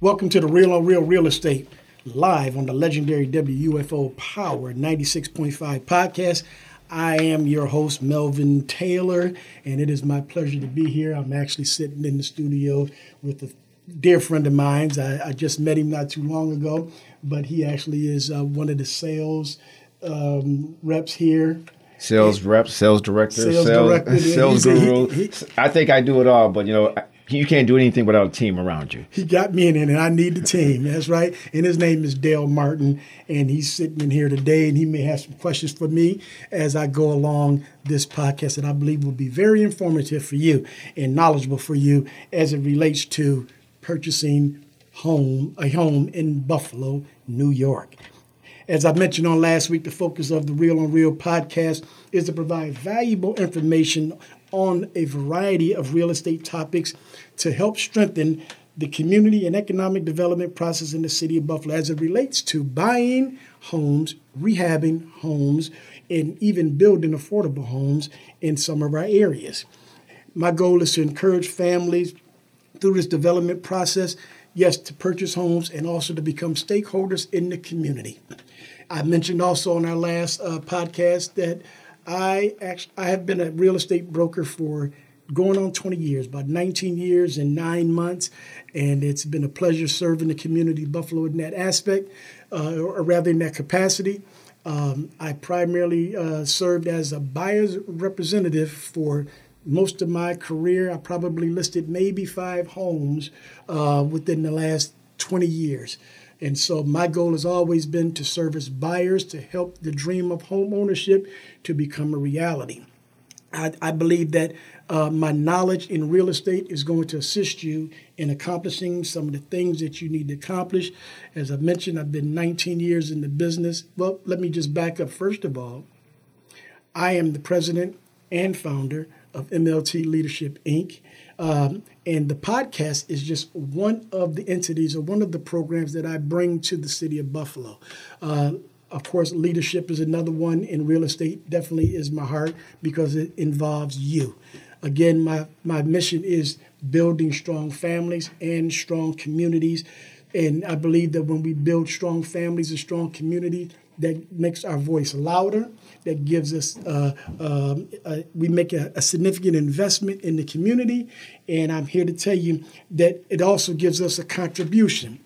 Welcome to the Real on Real Real Estate, live on the legendary WUFO Power 96.5 podcast. I am your host, Melvin Taylor, and it is my pleasure to be here. I'm actually sitting in the studio with a dear friend of mine. I, I just met him not too long ago, but he actually is uh, one of the sales um, reps here sales rep, sales director, Sales sales, director, sales he's- he- guru. he- I think I do it all, but you know, you can't do anything without a team around you. he got me in it, and I need the team. That's right. And his name is Dale Martin, and he's sitting in here today, and he may have some questions for me as I go along this podcast that I believe will be very informative for you and knowledgeable for you as it relates to purchasing home a home in Buffalo, New York. As I mentioned on last week, the focus of the Real on Real podcast is to provide valuable information on a variety of real estate topics to help strengthen the community and economic development process in the city of Buffalo as it relates to buying homes, rehabbing homes, and even building affordable homes in some of our areas. My goal is to encourage families through this development process, yes, to purchase homes and also to become stakeholders in the community. I mentioned also on our last uh, podcast that I actually I have been a real estate broker for going on 20 years, about 19 years and nine months, and it's been a pleasure serving the community of Buffalo in that aspect, uh, or rather in that capacity. Um, I primarily uh, served as a buyer's representative for most of my career. I probably listed maybe five homes uh, within the last 20 years. And so my goal has always been to service buyers to help the dream of home ownership to become a reality. I, I believe that uh, my knowledge in real estate is going to assist you in accomplishing some of the things that you need to accomplish. As I mentioned, I've been 19 years in the business. Well, let me just back up. First of all, I am the president and founder of MLT Leadership Inc. Um, and the podcast is just one of the entities or one of the programs that I bring to the city of Buffalo. Uh, of course, leadership is another one in real estate, definitely is my heart because it involves you. Again, my, my mission is building strong families and strong communities. And I believe that when we build strong families and strong communities, that makes our voice louder, that gives us, uh, um, uh, we make a, a significant investment in the community. And I'm here to tell you that it also gives us a contribution,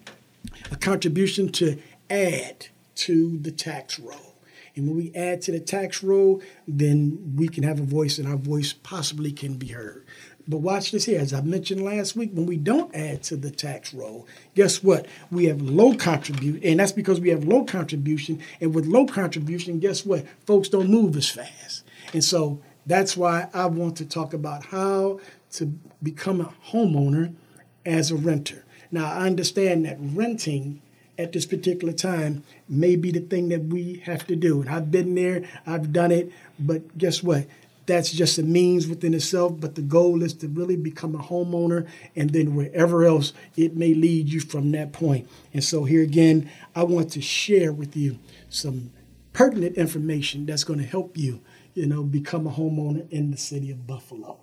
a contribution to add to the tax roll. And when we add to the tax roll, then we can have a voice and our voice possibly can be heard. But watch this here. As I mentioned last week, when we don't add to the tax roll, guess what? We have low contribution, and that's because we have low contribution. And with low contribution, guess what? Folks don't move as fast. And so that's why I want to talk about how to become a homeowner as a renter. Now, I understand that renting at this particular time may be the thing that we have to do. And I've been there, I've done it, but guess what? That's just a means within itself, but the goal is to really become a homeowner and then wherever else it may lead you from that point. And so, here again, I want to share with you some pertinent information that's going to help you, you know, become a homeowner in the city of Buffalo.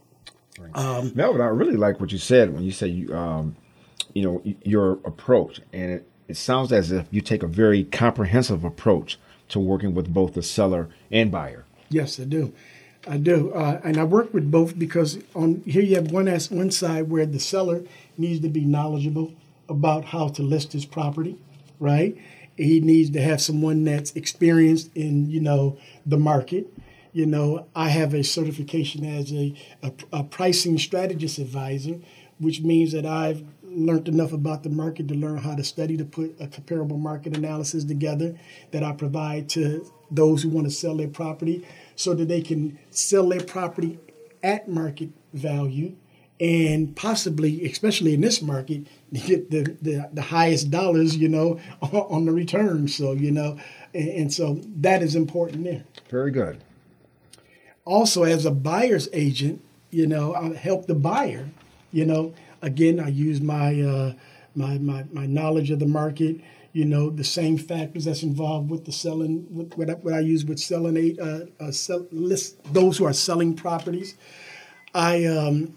Um, Melvin, I really like what you said when you said you, um, you know, your approach, and it, it sounds as if you take a very comprehensive approach to working with both the seller and buyer. Yes, I do. I do, uh, and I work with both because on here you have one as one side where the seller needs to be knowledgeable about how to list his property, right? He needs to have someone that's experienced in you know the market. You know, I have a certification as a, a, a pricing strategist advisor, which means that I've learned enough about the market to learn how to study to put a comparable market analysis together that I provide to those who want to sell their property so that they can sell their property at market value and possibly, especially in this market, get the, the, the highest dollars, you know, on the return. So, you know, and, and so that is important there Very good. also as a buyer's agent, you know, I help the buyer. You know, again, I use my uh, my, my my knowledge of the market. You know, the same factors that's involved with the selling. With what I, what I use with selling a uh, uh, sell, list those who are selling properties. I um,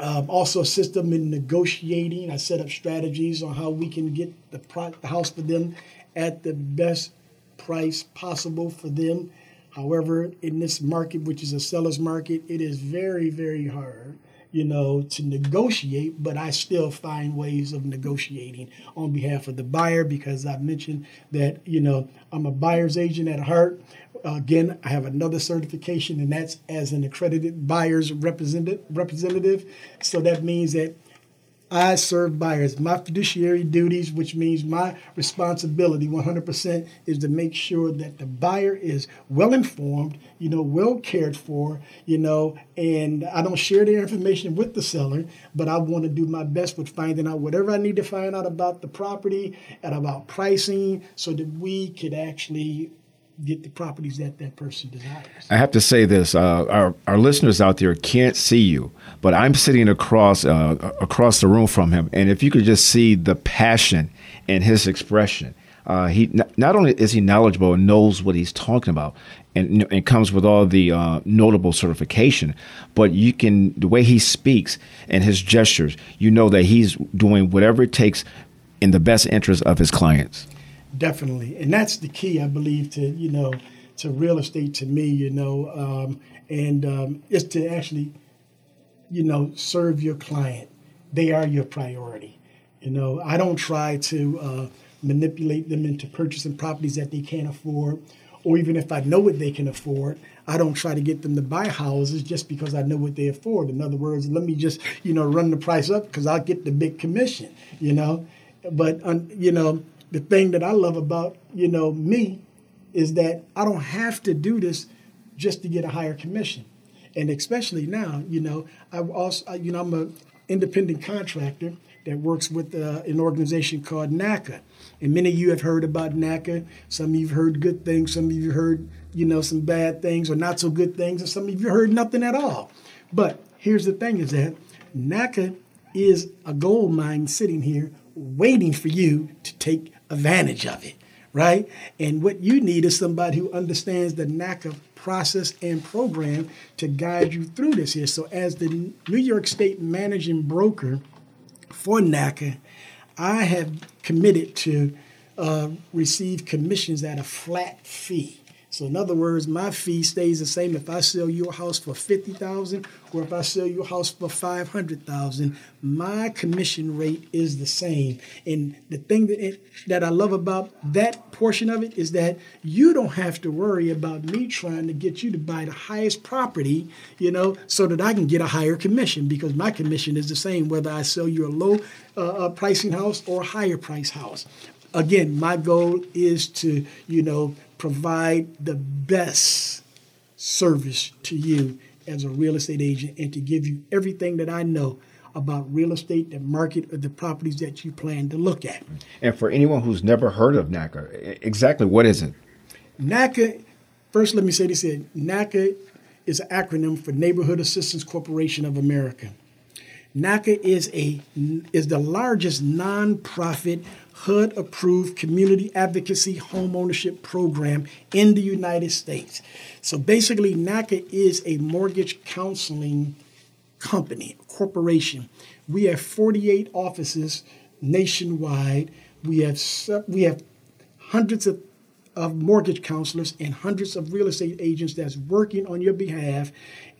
also assist them in negotiating. I set up strategies on how we can get the, pro- the house for them at the best price possible for them. However, in this market, which is a seller's market, it is very, very hard you know, to negotiate, but I still find ways of negotiating on behalf of the buyer because I mentioned that, you know, I'm a buyer's agent at heart. Again, I have another certification, and that's as an accredited buyer's representative. So that means that I serve buyers. My fiduciary duties, which means my responsibility 100% is to make sure that the buyer is well informed, you know, well cared for, you know, and I don't share their information with the seller, but I want to do my best with finding out whatever I need to find out about the property and about pricing so that we could actually get the properties that that person desires. I have to say this: uh, our our listeners out there can't see you, but I'm sitting across uh, across the room from him, and if you could just see the passion in his expression. Uh, he not only is he knowledgeable and knows what he's talking about, and it comes with all the uh, notable certification, but you can the way he speaks and his gestures, you know that he's doing whatever it takes in the best interest of his clients. Definitely, and that's the key, I believe, to you know, to real estate to me, you know, um, and um, is to actually, you know, serve your client. They are your priority. You know, I don't try to uh, manipulate them into purchasing properties that they can't afford, or even if I know what they can afford, I don't try to get them to buy houses just because I know what they afford. In other words, let me just you know run the price up because I'll get the big commission. You know, but um, you know the thing that I love about, you know, me is that I don't have to do this just to get a higher commission. And especially now, you know, I also, you know, I'm an independent contractor that works with uh, an organization called NACA. And many of you have heard about NACA. Some of you have heard good things. Some of you heard, you know, some bad things or not so good things. And some of you heard nothing at all. But here's the thing is that NACA is a gold mine sitting here waiting for you to take advantage of it, right? And what you need is somebody who understands the NACA process and program to guide you through this here. So, as the New York State managing broker for NACA, I have committed to uh, receive commissions at a flat fee. So in other words, my fee stays the same if I sell you a house for fifty thousand or if I sell you a house for five hundred thousand. My commission rate is the same. And the thing that it, that I love about that portion of it is that you don't have to worry about me trying to get you to buy the highest property, you know, so that I can get a higher commission because my commission is the same whether I sell you a low uh, pricing house or a higher price house again, my goal is to, you know, provide the best service to you as a real estate agent and to give you everything that I know about real estate, the market, or the properties that you plan to look at. And for anyone who's never heard of NACA, exactly what is it? NACA, first let me say this here NACA is an acronym for Neighborhood Assistance Corporation of America. NACA is a is the largest nonprofit HUD approved community advocacy homeownership program in the United States. So basically, NACA is a mortgage counseling company, corporation. We have 48 offices nationwide. We have we have hundreds of, of mortgage counselors and hundreds of real estate agents that's working on your behalf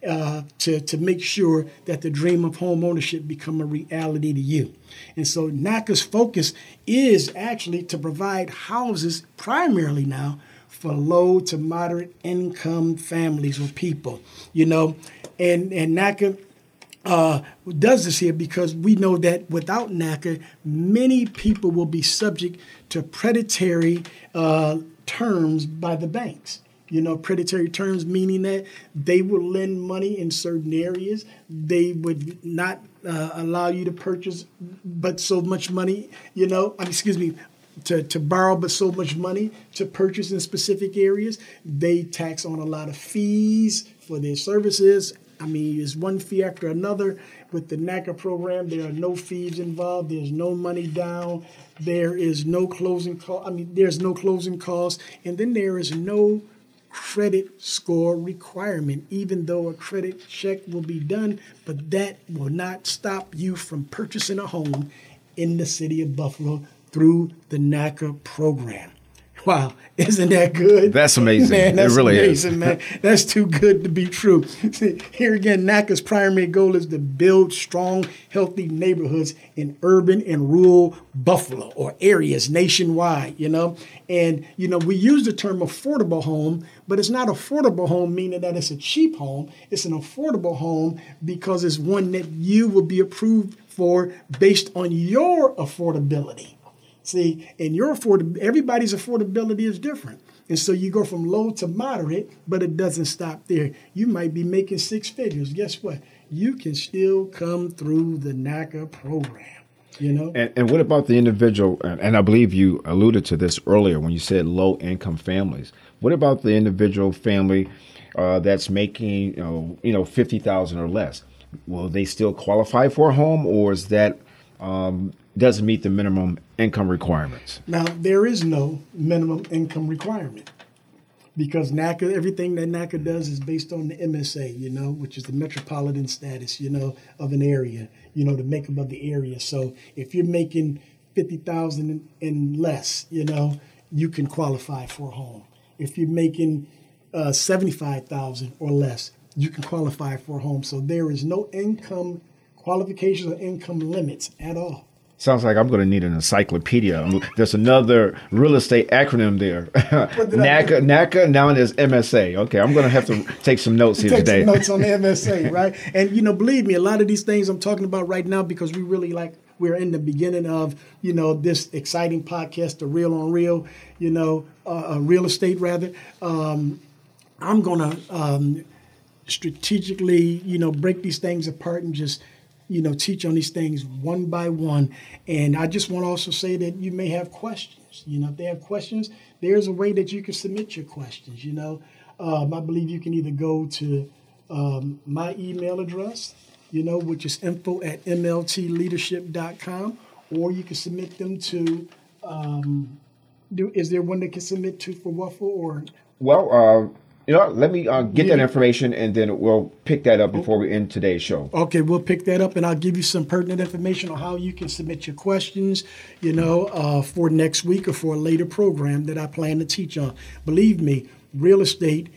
uh, to, to make sure that the dream of home ownership become a reality to you. And so NACA's focus is actually to provide houses primarily now for low to moderate income families or people, you know, and, and NACA uh, does this here because we know that without NACA, many people will be subject to predatory uh, terms by the banks you know, predatory terms, meaning that they will lend money in certain areas. They would not uh, allow you to purchase, but so much money, you know, I mean, excuse me, to, to borrow but so much money to purchase in specific areas. They tax on a lot of fees for their services. I mean, it's one fee after another. With the NACA program, there are no fees involved. There's no money down. There is no closing cost. I mean, there's no closing costs, and then there is no credit score requirement, even though a credit check will be done, but that will not stop you from purchasing a home in the city of Buffalo through the NACA program. Wow, isn't that good? That's amazing. Man, that's it really amazing, is. man. That's too good to be true. See, here again, NACA's primary goal is to build strong, healthy neighborhoods in urban and rural Buffalo or areas nationwide, you know? And, you know, we use the term affordable home, but it's not affordable home meaning that it's a cheap home. It's an affordable home because it's one that you will be approved for based on your affordability. See, and your afford everybody's affordability is different. And so you go from low to moderate, but it doesn't stop there. You might be making six figures. Guess what? You can still come through the NACA program. You know? And, and what about the individual? And, and I believe you alluded to this earlier when you said low income families. What about the individual family uh, that's making you know, you know fifty thousand or less? Will they still qualify for a home, or is that um, doesn't meet the minimum income requirements. Now, there is no minimum income requirement because NACA, everything that NACA does is based on the MSA, you know, which is the metropolitan status, you know, of an area, you know, the makeup of the area. So if you're making 50,000 and less, you know, you can qualify for a home. If you're making uh, 75,000 or less, you can qualify for a home. So there is no income qualifications or income limits at all. Sounds like I'm going to need an encyclopedia. There's another real estate acronym there. NACA, NACA, now it is MSA. Okay, I'm going to have to take some notes here take today. Some notes on the MSA, right? And you know, believe me, a lot of these things I'm talking about right now because we really like we're in the beginning of you know this exciting podcast, the Real on Real, you know, uh, uh real estate rather. Um, I'm gonna um, strategically, you know, break these things apart and just you know, teach on these things one by one. And I just want to also say that you may have questions. You know, if they have questions, there's a way that you can submit your questions. You know, um, I believe you can either go to um, my email address, you know, which is info at mltleadership.com, or you can submit them to. Um, do, is there one that can submit to for Waffle or? Well, uh, you know, let me uh, get that information and then we'll pick that up before we end today's show. Okay, we'll pick that up and I'll give you some pertinent information on how you can submit your questions, you know, uh, for next week or for a later program that I plan to teach on. Believe me, real estate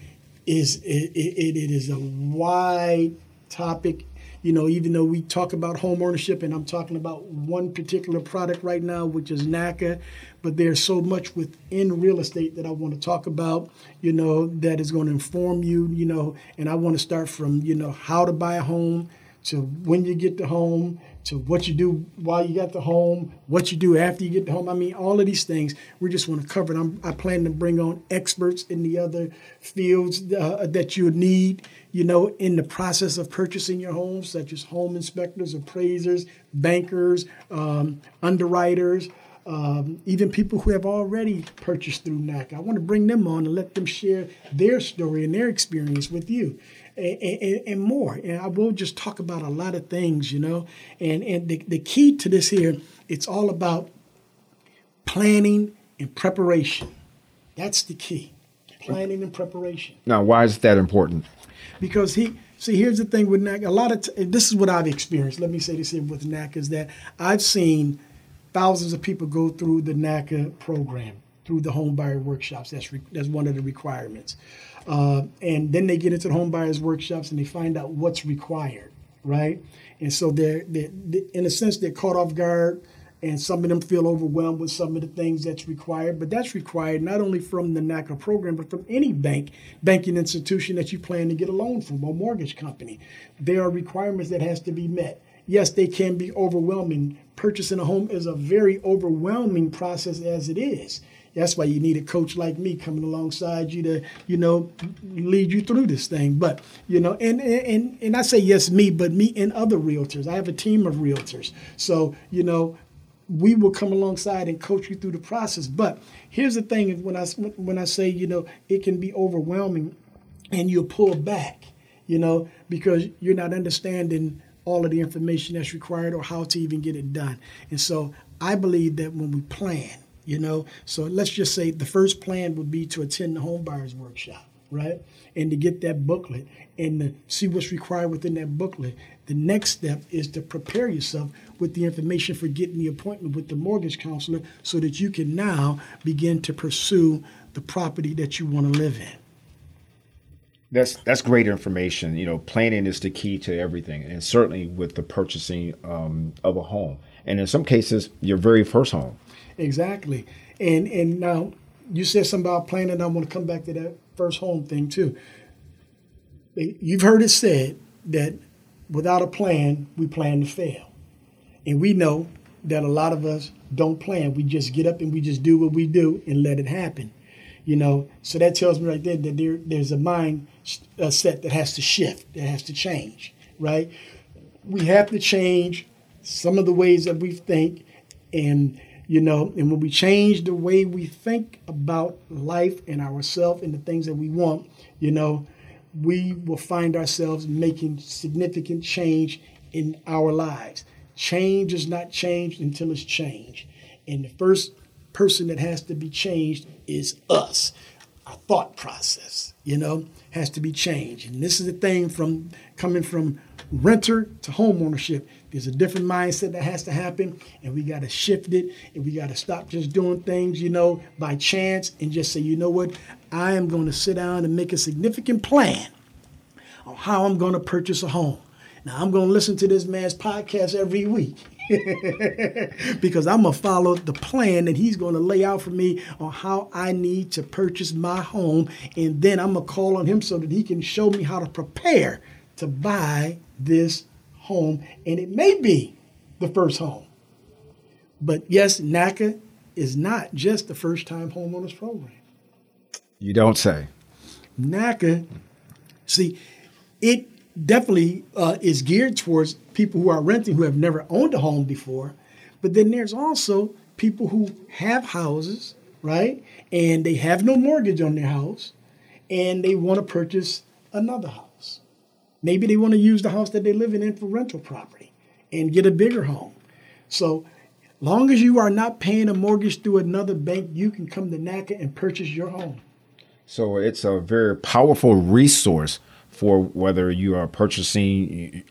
is it, it, it is a wide topic you know, even though we talk about home ownership and I'm talking about one particular product right now, which is NACA, but there's so much within real estate that I want to talk about, you know, that is going to inform you, you know, and I want to start from, you know, how to buy a home to when you get the home to what you do while you got the home, what you do after you get the home. I mean, all of these things we just want to cover. I'm, I plan to bring on experts in the other fields uh, that you need, you know, in the process of purchasing your home, such as home inspectors, appraisers, bankers, um, underwriters. Um, even people who have already purchased through NACA. I want to bring them on and let them share their story and their experience with you and, and, and, more. And I will just talk about a lot of things, you know. And and the, the key to this here, it's all about planning and preparation. That's the key. Planning and preparation. Now, why is that important? Because he see here's the thing with NAC. A lot of t- this is what I've experienced. Let me say this here with NAC is that I've seen thousands of people go through the NACA program through the home buyer workshops. That's re- that's one of the requirements. Uh, and then they get into the home buyers workshops and they find out what's required, right? And so they're, they're, they're, in a sense, they're caught off guard and some of them feel overwhelmed with some of the things that's required. But that's required not only from the NACA program, but from any bank, banking institution that you plan to get a loan from or mortgage company. There are requirements that has to be met. Yes, they can be overwhelming. Purchasing a home is a very overwhelming process as it is. That's why you need a coach like me coming alongside you to, you know, lead you through this thing. But, you know, and and and I say yes, me, but me and other realtors. I have a team of realtors. So, you know, we will come alongside and coach you through the process. But here's the thing: when I when I say you know it can be overwhelming, and you pull back, you know, because you're not understanding all of the information that's required or how to even get it done. And so I believe that when we plan, you know so let's just say the first plan would be to attend the home buyers workshop right? And to get that booklet and to see what's required within that booklet. The next step is to prepare yourself with the information for getting the appointment with the mortgage counselor so that you can now begin to pursue the property that you want to live in. That's that's great information. You know, planning is the key to everything, and certainly with the purchasing um, of a home, and in some cases, your very first home. Exactly, and and now you said something about planning. I'm going to come back to that first home thing too. You've heard it said that without a plan, we plan to fail, and we know that a lot of us don't plan. We just get up and we just do what we do and let it happen. You know, so that tells me right there that there, there's a mind uh, set that has to shift, that has to change, right? We have to change some of the ways that we think, and you know, and when we change the way we think about life and ourselves and the things that we want, you know, we will find ourselves making significant change in our lives. Change is not changed until it's changed. And the first person that has to be changed is us, our thought process, you know has to be changed. And this is the thing from coming from renter to home ownership. There's a different mindset that has to happen, and we got to shift it, and we got to stop just doing things, you know, by chance, and just say, you know what, I am going to sit down and make a significant plan on how I'm going to purchase a home. Now I'm going to listen to this man's podcast every week. because I'm going to follow the plan that he's going to lay out for me on how I need to purchase my home. And then I'm going to call on him so that he can show me how to prepare to buy this home. And it may be the first home. But yes, NACA is not just the first time homeowners program. You don't say. NACA, see, it definitely uh, is geared towards people who are renting who have never owned a home before. But then there's also people who have houses, right? And they have no mortgage on their house and they want to purchase another house. Maybe they want to use the house that they're living in for rental property and get a bigger home. So, long as you are not paying a mortgage through another bank, you can come to NACA and purchase your home. So, it's a very powerful resource for whether you are purchasing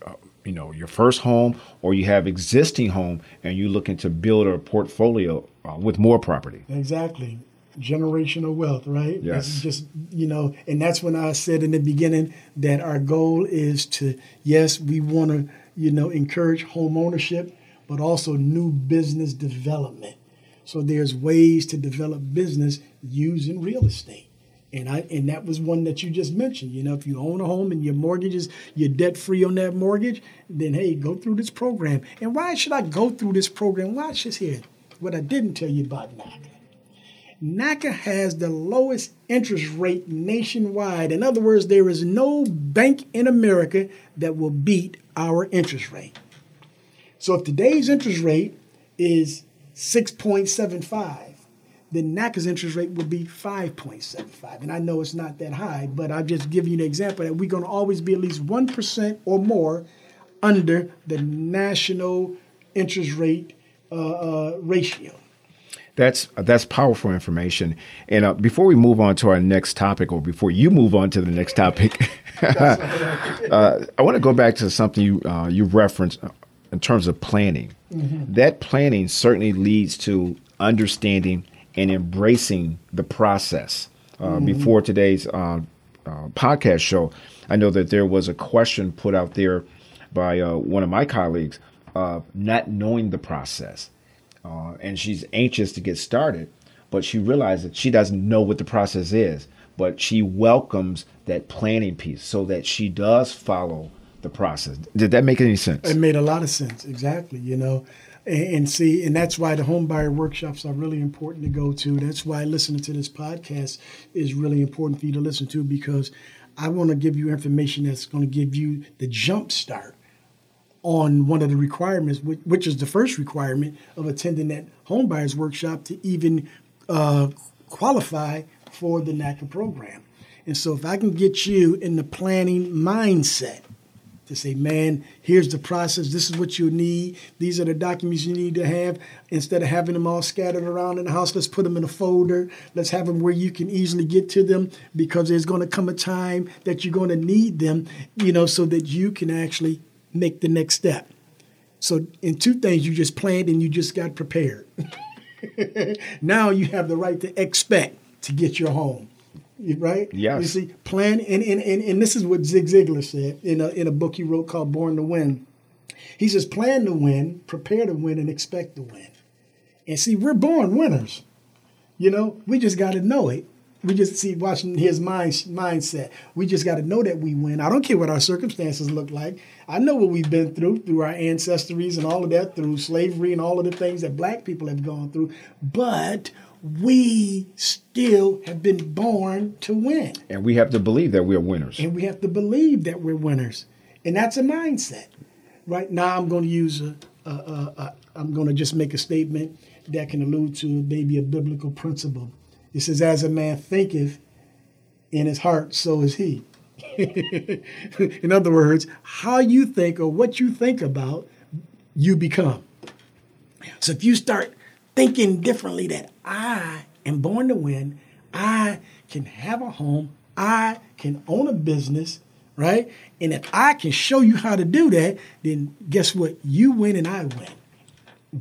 you know your first home or you have existing home and you're looking to build a portfolio uh, with more property exactly generational wealth right yes that's just you know and that's when i said in the beginning that our goal is to yes we want to you know encourage home ownership but also new business development so there's ways to develop business using real estate and I and that was one that you just mentioned. You know, if you own a home and your mortgage is you're debt free on that mortgage, then hey, go through this program. And why should I go through this program? Watch this here. What I didn't tell you about NACA. NACA has the lowest interest rate nationwide. In other words, there is no bank in America that will beat our interest rate. So if today's interest rate is 6.75, then NACA's interest rate would be 5.75. And I know it's not that high, but I'll just give you an example that we're going to always be at least 1% or more under the national interest rate uh, uh, ratio. That's that's powerful information. And uh, before we move on to our next topic, or before you move on to the next topic, uh, I want to go back to something you uh, you referenced uh, in terms of planning. Mm-hmm. That planning certainly leads to understanding and embracing the process. Uh, mm-hmm. Before today's uh, uh, podcast show, I know that there was a question put out there by uh, one of my colleagues, of not knowing the process. Uh, and she's anxious to get started, but she realizes she doesn't know what the process is. But she welcomes that planning piece so that she does follow the process. Did that make any sense? It made a lot of sense, exactly. You know, and, see, and that's why the home buyer workshops are really important to go to. That's why listening to this podcast is really important for you to listen to because I want to give you information that's going to give you the jump start on one of the requirements, which is the first requirement of attending that home buyers workshop to even uh, qualify for the NACA program. And so, if I can get you in the planning mindset, to say, man, here's the process. This is what you need. These are the documents you need to have. Instead of having them all scattered around in the house, let's put them in a folder. Let's have them where you can easily get to them because there's going to come a time that you're going to need them, you know, so that you can actually make the next step. So, in two things, you just planned and you just got prepared. now you have the right to expect to get your home right? Yes. You see, plan, and, and, and, and this is what Zig Ziglar said in a, in a book he wrote called Born to Win. He says, plan to win, prepare to win, and expect to win. And see, we're born winners. You know, we just got to know it. We just see watching his mind mindset. We just got to know that we win. I don't care what our circumstances look like. I know what we've been through through our ancestries and all of that, through slavery and all of the things that black people have gone through. But we still have been born to win. And we have to believe that we're winners. And we have to believe that we're winners. And that's a mindset. Right now, I'm going to use a, a, a, a I'm going to just make a statement that can allude to maybe a biblical principle. It says, As a man thinketh in his heart, so is he. in other words, how you think or what you think about, you become. So if you start thinking differently that I am born to win, I can have a home, I can own a business, right? And if I can show you how to do that, then guess what? You win and I win.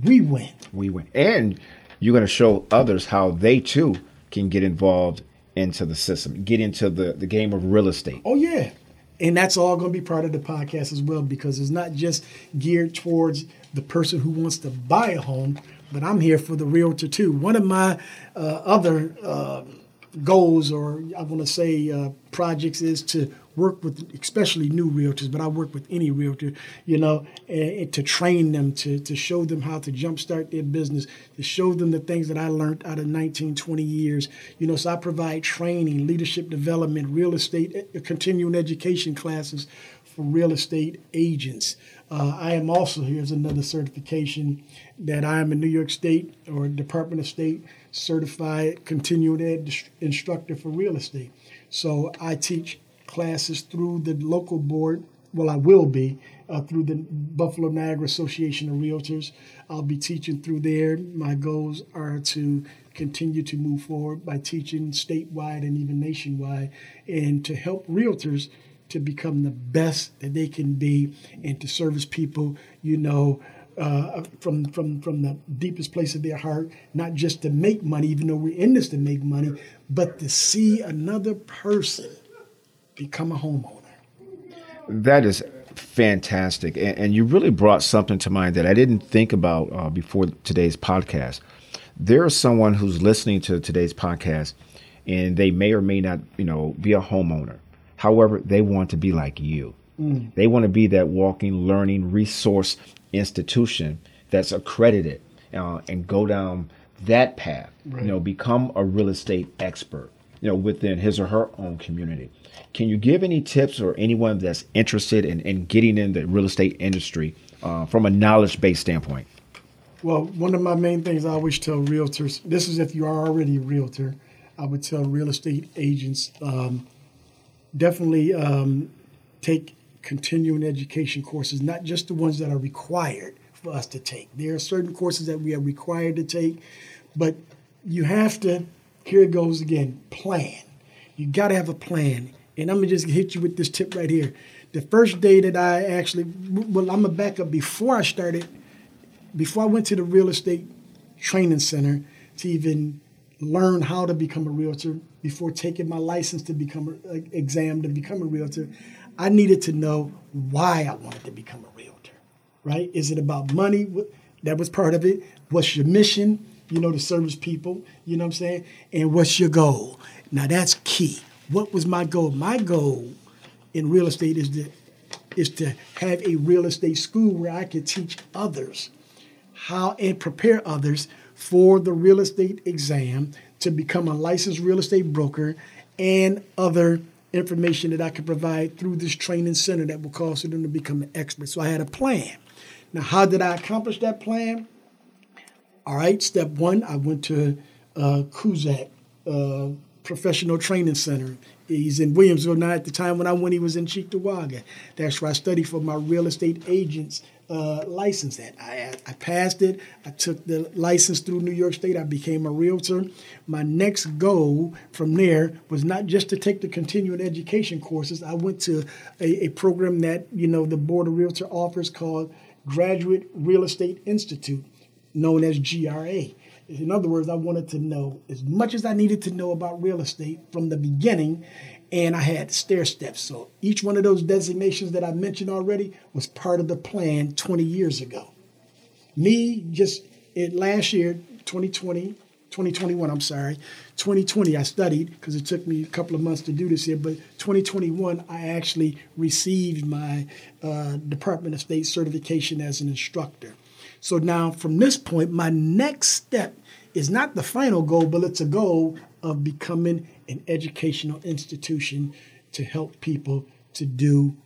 We win. We win. And you're going to show others how they too can get involved into the system, get into the, the game of real estate. Oh, yeah. And that's all going to be part of the podcast as well because it's not just geared towards the person who wants to buy a home, but I'm here for the realtor too. One of my uh, other uh, goals, or I want to say uh, projects, is to work with especially new realtors, but I work with any realtor, you know, and, and to train them, to, to show them how to jumpstart their business, to show them the things that I learned out of 19, 20 years. You know, so I provide training, leadership development, real estate, uh, continuing education classes for real estate agents. Uh, I am also, here's another certification that I am a New York State or Department of State certified continuing ed instructor for real estate. So I teach classes through the local board. Well, I will be uh, through the Buffalo Niagara Association of Realtors. I'll be teaching through there. My goals are to continue to move forward by teaching statewide and even nationwide and to help realtors to become the best that they can be and to service people, you know, uh, from from from the deepest place of their heart, not just to make money, even though we're in this to make money, but to see another person become a homeowner. That is fantastic, and, and you really brought something to mind that I didn't think about uh, before today's podcast. There is someone who's listening to today's podcast, and they may or may not, you know, be a homeowner. However, they want to be like you. Mm. They want to be that walking learning resource institution that's accredited uh, and go down that path. Right. You know, become a real estate expert. You know, within his or her own community. Can you give any tips or anyone that's interested in, in getting in the real estate industry uh, from a knowledge based standpoint? Well, one of my main things I always tell realtors this is if you are already a realtor, I would tell real estate agents um, definitely um, take continuing education courses, not just the ones that are required for us to take. There are certain courses that we are required to take, but you have to, here it goes again, plan. You got to have a plan. And I'm going to just hit you with this tip right here. The first day that I actually, well, I'm going to back up before I started, before I went to the real estate training center to even learn how to become a realtor, before taking my license to become an exam to become a realtor, I needed to know why I wanted to become a realtor, right? Is it about money? That was part of it. What's your mission? You know, to service people, you know what I'm saying? And what's your goal? Now that's key. What was my goal? My goal in real estate is to is to have a real estate school where I could teach others how and prepare others for the real estate exam to become a licensed real estate broker and other information that I could provide through this training center that will cause them to become an expert. So I had a plan. Now, how did I accomplish that plan? All right, step one, I went to uh, Cusack uh, Professional Training Center He's in Williamsville now at the time when I went, he was in Cheektowaga. That's where I studied for my real estate agent's uh, license. I, I passed it. I took the license through New York State. I became a realtor. My next goal from there was not just to take the continuing education courses. I went to a, a program that, you know, the Board of Realtor offers called Graduate Real Estate Institute, known as GRI. In other words, I wanted to know as much as I needed to know about real estate from the beginning, and I had stair steps. So each one of those designations that I mentioned already was part of the plan 20 years ago. Me, just it last year, 2020, 2021, I'm sorry, 2020, I studied because it took me a couple of months to do this here, but 2021, I actually received my uh, Department of State certification as an instructor. So now from this point, my next step is not the final goal, but it's a goal of becoming an educational institution to help people to do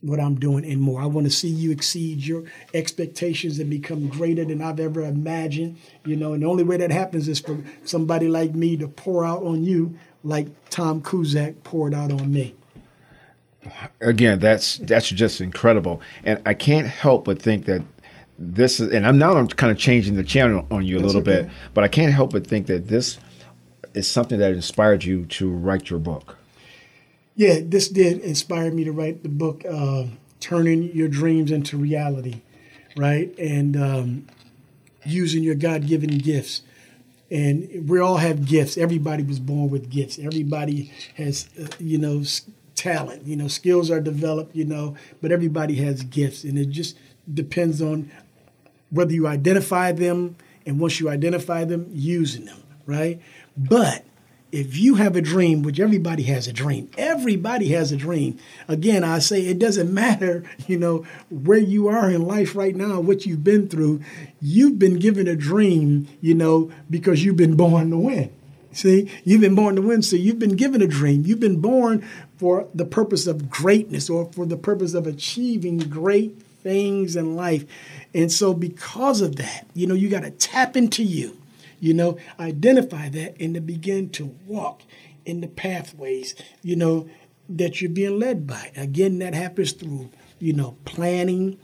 what I'm doing and more. I want to see you exceed your expectations and become greater than I've ever imagined. You know, and the only way that happens is for somebody like me to pour out on you like Tom Cusack poured out on me. Again, that's that's just incredible. And I can't help but think that this is, and I'm now I'm kind of changing the channel on you a That's little okay. bit, but I can't help but think that this is something that inspired you to write your book. Yeah, this did inspire me to write the book, uh, turning your dreams into reality, right? And um, using your God-given gifts. And we all have gifts. Everybody was born with gifts. Everybody has, uh, you know, talent. You know, skills are developed. You know, but everybody has gifts, and it just depends on whether you identify them and once you identify them, using them, right? But if you have a dream, which everybody has a dream, everybody has a dream. Again, I say it doesn't matter, you know, where you are in life right now, what you've been through. You've been given a dream, you know, because you've been born to win. See, you've been born to win, so you've been given a dream. You've been born for the purpose of greatness or for the purpose of achieving great things in life. And so, because of that, you know, you got to tap into you, you know, identify that and to begin to walk in the pathways, you know, that you're being led by. Again, that happens through, you know, planning,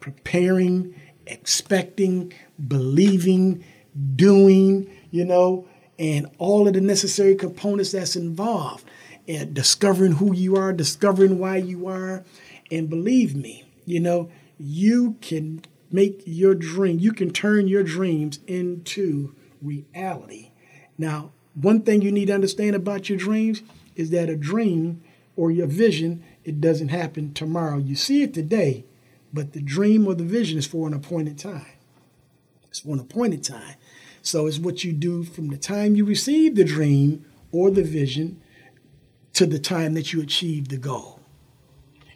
preparing, expecting, believing, doing, you know, and all of the necessary components that's involved. And discovering who you are, discovering why you are. And believe me, you know, you can make your dream, you can turn your dreams into reality. Now, one thing you need to understand about your dreams is that a dream or your vision, it doesn't happen tomorrow. You see it today, but the dream or the vision is for an appointed time. It's for an appointed time. So it's what you do from the time you receive the dream or the vision to the time that you achieve the goal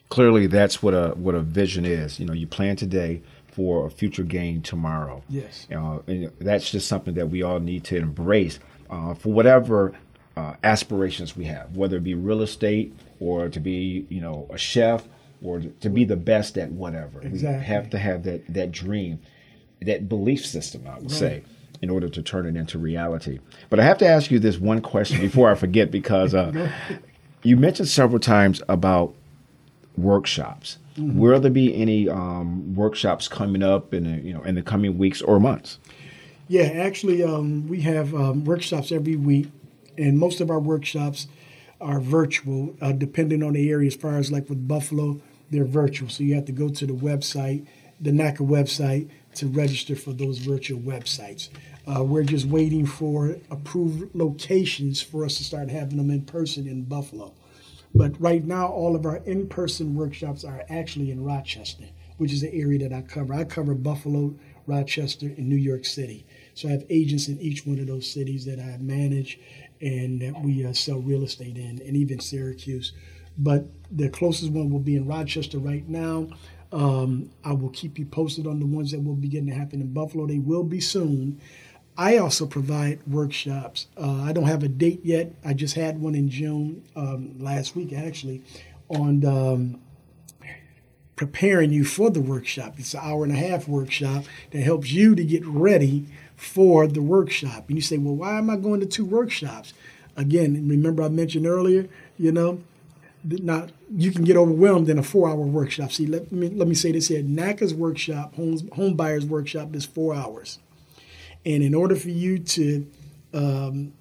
clearly that's what a what a vision is. You know, you plan today for a future gain tomorrow. Yes. Uh, and that's just something that we all need to embrace uh, for whatever uh, aspirations we have, whether it be real estate or to be, you know, a chef or to be the best at whatever. Exactly. We have to have that that dream, that belief system. I would right. say. In order to turn it into reality. But I have to ask you this one question before I forget because uh, you mentioned several times about workshops. Mm-hmm. Will there be any um, workshops coming up in the, you know in the coming weeks or months? Yeah, actually, um, we have um, workshops every week, and most of our workshops are virtual, uh, depending on the area. As far as like with Buffalo, they're virtual, so you have to go to the website, the NACA website, to register for those virtual websites. Uh, we're just waiting for approved locations for us to start having them in person in Buffalo. But right now, all of our in person workshops are actually in Rochester, which is the area that I cover. I cover Buffalo, Rochester, and New York City. So I have agents in each one of those cities that I manage and that we uh, sell real estate in, and even Syracuse. But the closest one will be in Rochester right now. Um, I will keep you posted on the ones that will begin to happen in Buffalo. They will be soon. I also provide workshops. Uh, I don't have a date yet. I just had one in June um, last week, actually, on um, preparing you for the workshop. It's an hour and a half workshop that helps you to get ready for the workshop. And you say, well, why am I going to two workshops? Again, remember I mentioned earlier, you know, not you can get overwhelmed in a four hour workshop. See, let me let me say this here. NACA's workshop, home home buyers workshop is four hours. And in order for you to um,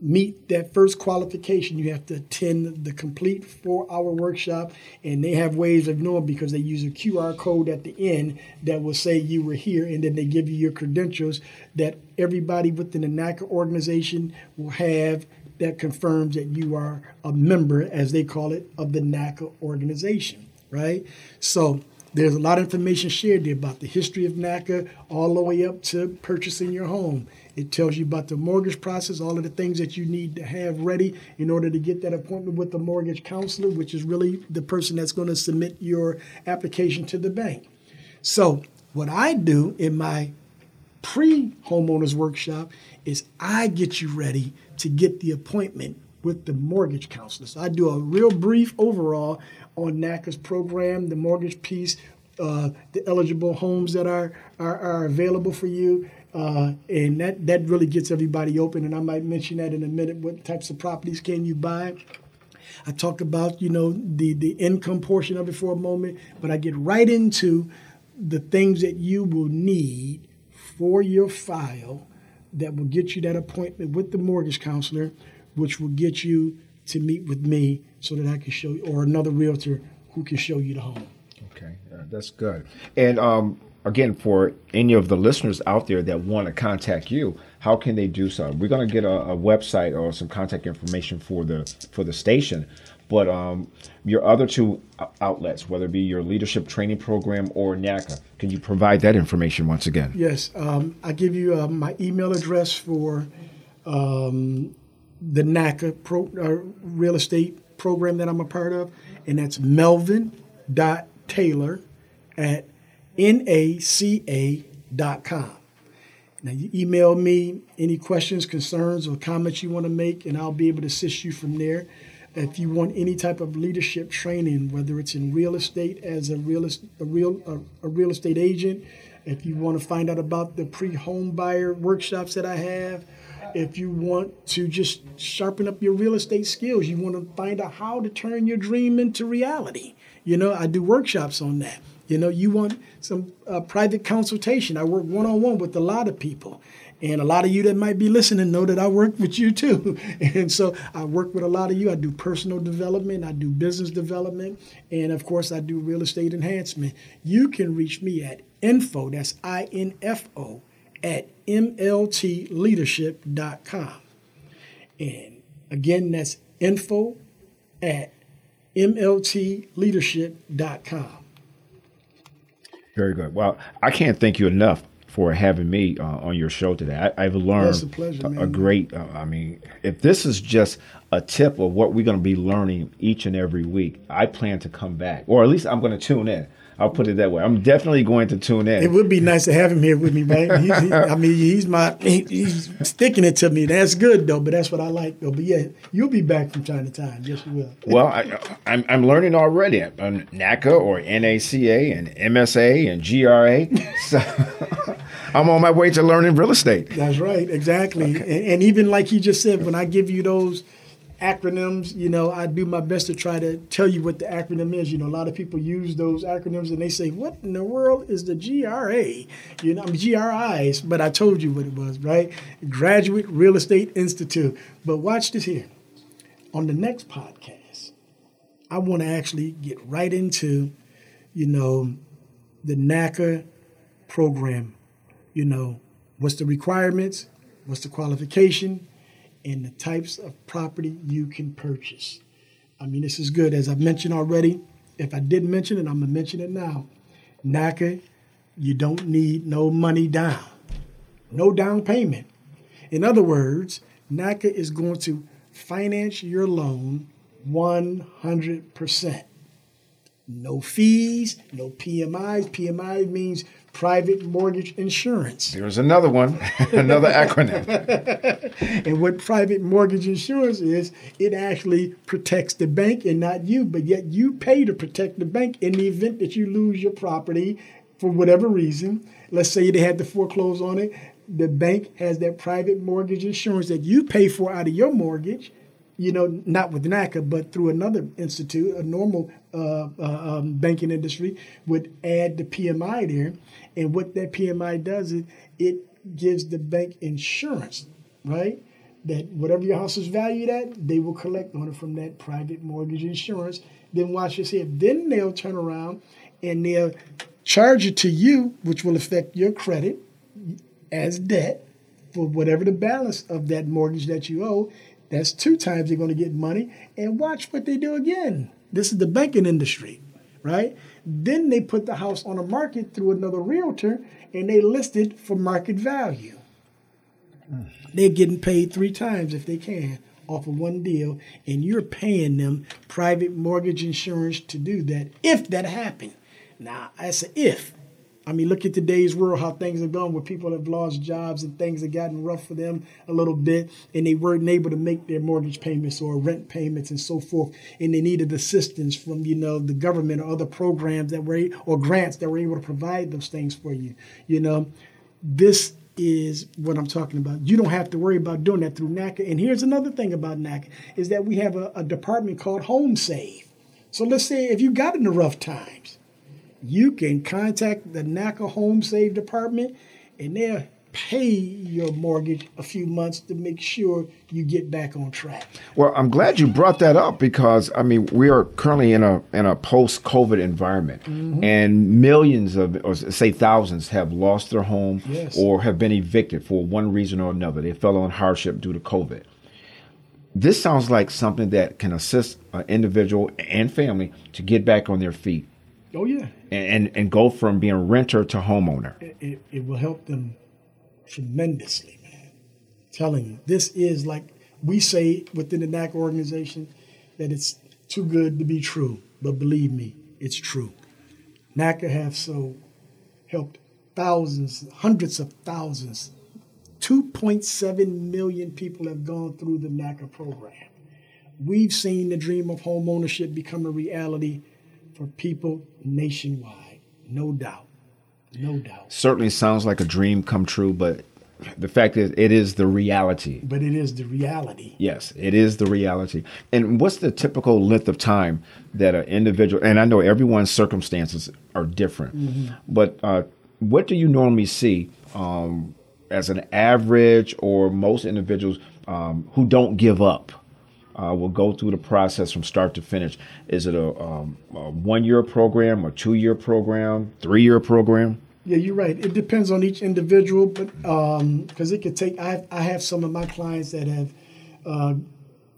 meet that first qualification, you have to attend the complete four hour workshop. And they have ways of knowing because they use a QR code at the end that will say you were here. And then they give you your credentials that everybody within the NACA organization will have that confirms that you are a member, as they call it, of the NACA organization, right? So there's a lot of information shared there about the history of NACA all the way up to purchasing your home. It tells you about the mortgage process, all of the things that you need to have ready in order to get that appointment with the mortgage counselor, which is really the person that's going to submit your application to the bank. So, what I do in my pre homeowners workshop is I get you ready to get the appointment with the mortgage counselor. So I do a real brief overall on NACA's program, the mortgage piece, uh, the eligible homes that are, are, are available for you. Uh, and that, that really gets everybody open. And I might mention that in a minute. What types of properties can you buy? I talk about, you know, the, the income portion of it for a moment, but I get right into the things that you will need for your file that will get you that appointment with the mortgage counselor, which will get you to meet with me so that I can show you, or another realtor who can show you the home. Okay, uh, that's good. And um, again, for any of the listeners out there that want to contact you, how can they do so? We're going to get a, a, website or some contact information for the for the station, but um, your other two outlets, whether it be your leadership training program or NACA, can you provide that information once again? Yes, um, I give you uh, my email address for um, the NACA pro, uh, real estate program that I'm a part of, and that's melvin.taylor at naca.com. Now, you email me any questions, concerns, or comments you want to make, and I'll be able to assist you from there. If you want any type of leadership training, whether it's in real estate as a real a real a, a real estate agent, if you want to find out about the pre-home buyer workshops that I have, if you want to just sharpen up your real estate skills, you want to find out how to turn your dream into reality. You know, I do workshops on that. You know, you want some uh, private consultation. I work one on one with a lot of people. And a lot of you that might be listening know that I work with you too. And so I work with a lot of you. I do personal development, I do business development, and of course, I do real estate enhancement. You can reach me at info, that's I N F O, at mltleadership.com. And again, that's info at mltleadership.com. Very good. Well, I can't thank you enough for having me uh, on your show today. I, have learned a, pleasure, a, a, great. Uh, I mean, if this is just a tip of what we're going to be learning each and every week, I plan to come back, or at least I'm going to tune in. I'll put it that way. I'm definitely going to tune in. It would be nice to have him here with me, right? He, he, I mean, he's my he, he's sticking it to me. That's good though, but that's what I like though. But yeah, you'll be back from time to time. Yes, you will. well, I, I'm, I'm learning already on NACA or NACA and MSA and GRI. So I'm on my way to learning real estate. That's right, exactly. Okay. And, and even like you just said, when I give you those acronyms, you know, I do my best to try to tell you what the acronym is. You know, a lot of people use those acronyms and they say, "What in the world is the GRI?" You know, I'm GRIs, but I told you what it was, right? Graduate Real Estate Institute. But watch this here. On the next podcast, I want to actually get right into, you know, the NACA program. You know, what's the requirements? What's the qualification? And the types of property you can purchase. I mean, this is good. As I've mentioned already, if I didn't mention it, I'm going to mention it now. NACA, you don't need no money down, no down payment. In other words, NACA is going to finance your loan 100%. No fees, no PMIs. PMI means private mortgage insurance. There's another one, another acronym. and what private mortgage insurance is, it actually protects the bank and not you, but yet you pay to protect the bank in the event that you lose your property for whatever reason. Let's say they had to foreclose on it. the bank has that private mortgage insurance that you pay for out of your mortgage, you know, not with NACA, but through another institute, a normal uh, uh, um, banking industry would add the PMI there. And what that PMI does is it gives the bank insurance, right? That whatever your house is valued at, they will collect on it from that private mortgage insurance. Then watch this here. Then they'll turn around and they'll charge it to you, which will affect your credit as debt for whatever the balance of that mortgage that you owe. That's two times they're going to get money. And watch what they do again. This is the banking industry, right? Then they put the house on the market through another realtor and they list it for market value. They're getting paid three times if they can off of one deal, and you're paying them private mortgage insurance to do that if that happened. Now, that's an if. I mean, look at today's world, how things have gone, where people have lost jobs and things have gotten rough for them a little bit, and they weren't able to make their mortgage payments or rent payments and so forth, and they needed assistance from you know the government or other programs that were or grants that were able to provide those things for you. You know, this is what I'm talking about. You don't have to worry about doing that through NACA. And here's another thing about NACA is that we have a, a department called Home Save. So let's say if you got in the rough times you can contact the NACA Home Save Department and they'll pay your mortgage a few months to make sure you get back on track. Well, I'm glad you brought that up because I mean we are currently in a in a post-COVID environment, mm-hmm. and millions of, or say thousands, have lost their home yes. or have been evicted for one reason or another. They fell on hardship due to COVID. This sounds like something that can assist an individual and family to get back on their feet Oh yeah. And and, and go from being renter to homeowner. It, it, it will help them tremendously, man. I'm telling you, this is like we say within the NAC organization that it's too good to be true, but believe me, it's true. NACA have so helped thousands, hundreds of thousands. 2.7 million people have gone through the NACA program. We've seen the dream of home ownership become a reality for people nationwide, no doubt. No doubt. Certainly sounds like a dream come true, but the fact is it is the reality. But it is the reality. Yes, it is the reality. And what's the typical length of time that an individual and I know everyone's circumstances are different, mm-hmm. but uh, what do you normally see um, as an average or most individuals um, who don't give up? Uh, will go through the process from start to finish. Is it a, um, a one year program, a two year program, three year program? Yeah, you're right. It depends on each individual, but because um, it could take. I I have some of my clients that have uh,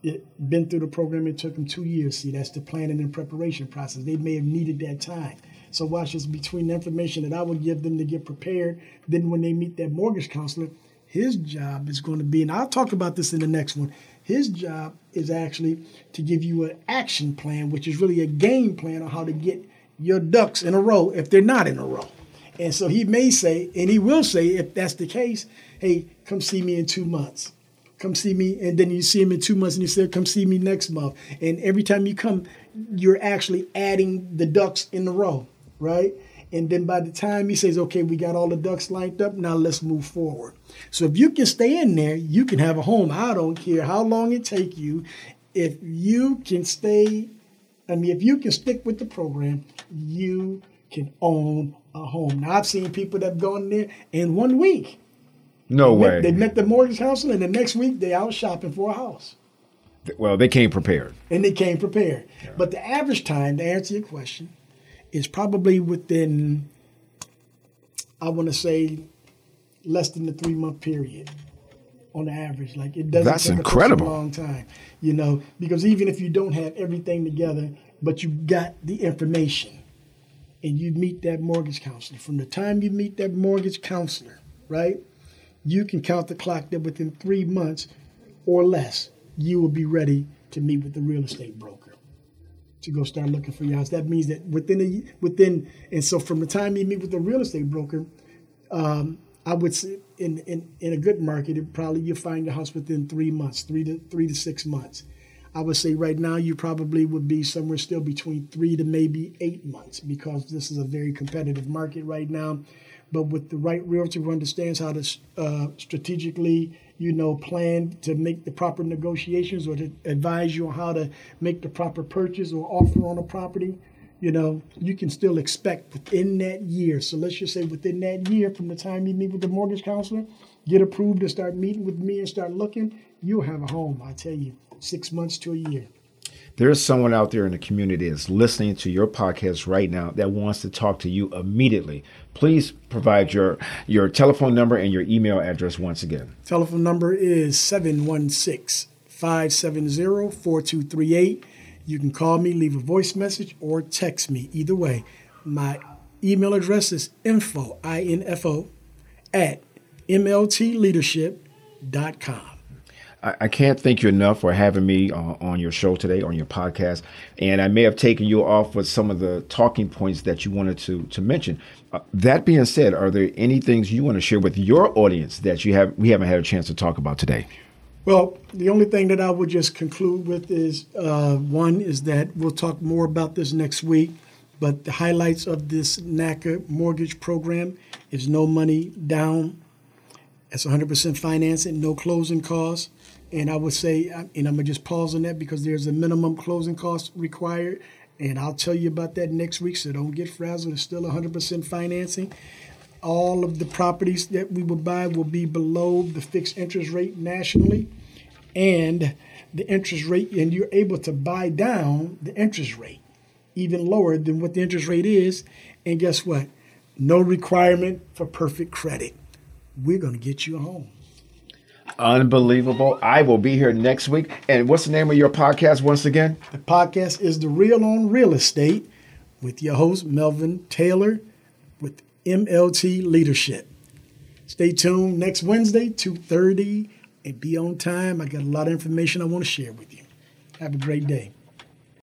it, been through the program. It took them two years. See, that's the planning and preparation process. They may have needed that time. So watch this between the information that I would give them to get prepared. Then when they meet that mortgage counselor, his job is going to be, and I'll talk about this in the next one. His job is actually to give you an action plan, which is really a game plan on how to get your ducks in a row if they're not in a row. And so he may say, and he will say, if that's the case, hey, come see me in two months. Come see me. And then you see him in two months and you say, come see me next month. And every time you come, you're actually adding the ducks in the row, right? And then by the time he says, okay, we got all the ducks lined up, now let's move forward. So if you can stay in there, you can have a home. I don't care how long it take you. If you can stay, I mean, if you can stick with the program, you can own a home. Now I've seen people that have gone there in one week. No they way. Met, they met the mortgage counselor, and the next week they out shopping for a house. Well, they came prepared. And they came prepared. Yeah. But the average time, to answer your question, is probably within, I want to say, less than the three month period on average. Like it doesn't That's take incredible. a long time, you know, because even if you don't have everything together, but you got the information and you meet that mortgage counselor, from the time you meet that mortgage counselor, right, you can count the clock that within three months or less, you will be ready to meet with the real estate broker to go start looking for your house. That means that within a within and so from the time you meet with a real estate broker, um, I would say in, in in a good market, it probably you'll find a house within three months, three to three to six months. I would say right now you probably would be somewhere still between three to maybe eight months because this is a very competitive market right now. but with the right realtor who understands how to uh, strategically, you know, plan to make the proper negotiations or to advise you on how to make the proper purchase or offer on a property, you know, you can still expect within that year. So let's just say within that year, from the time you meet with the mortgage counselor, get approved and start meeting with me and start looking, you'll have a home. I tell you, six months to a year there is someone out there in the community that's listening to your podcast right now that wants to talk to you immediately, please provide your your telephone number and your email address once again. Telephone number is 716 570 4238. You can call me, leave a voice message, or text me. Either way, my email address is info, I-N-F-O, at mltleadership.com. I, can't thank you enough for having me uh, on your show today, on your podcast. And I may have taken you off with some of the talking points that you wanted to to mention. Uh, that being said, are there any things you want to share with your audience that you have we haven't had a chance to talk about today? Well, the only thing that I would just conclude with is uh, one is that we'll talk more about this next week. But the highlights of this NACA mortgage program is no money down. It's 100% financing, no closing costs. And I would say, and I'm gonna just pause on that because there's a minimum closing cost required, and I'll tell you about that next week. So don't get frazzled. It's still 100% financing. All of the properties that we will buy will be below the fixed interest rate nationally, and the interest rate, and you're able to buy down the interest rate even lower than what the interest rate is. And guess what? No requirement for perfect credit. We're to get you a home. Unbelievable. I will be here next week. And what's the name of your podcast once again? The podcast is The Real on Real Estate with your host, Melvin Taylor, with MLT Leadership. Stay tuned next Wednesday, 2.30, and be on time. I got a lot of information I want to share with you. Have a great day.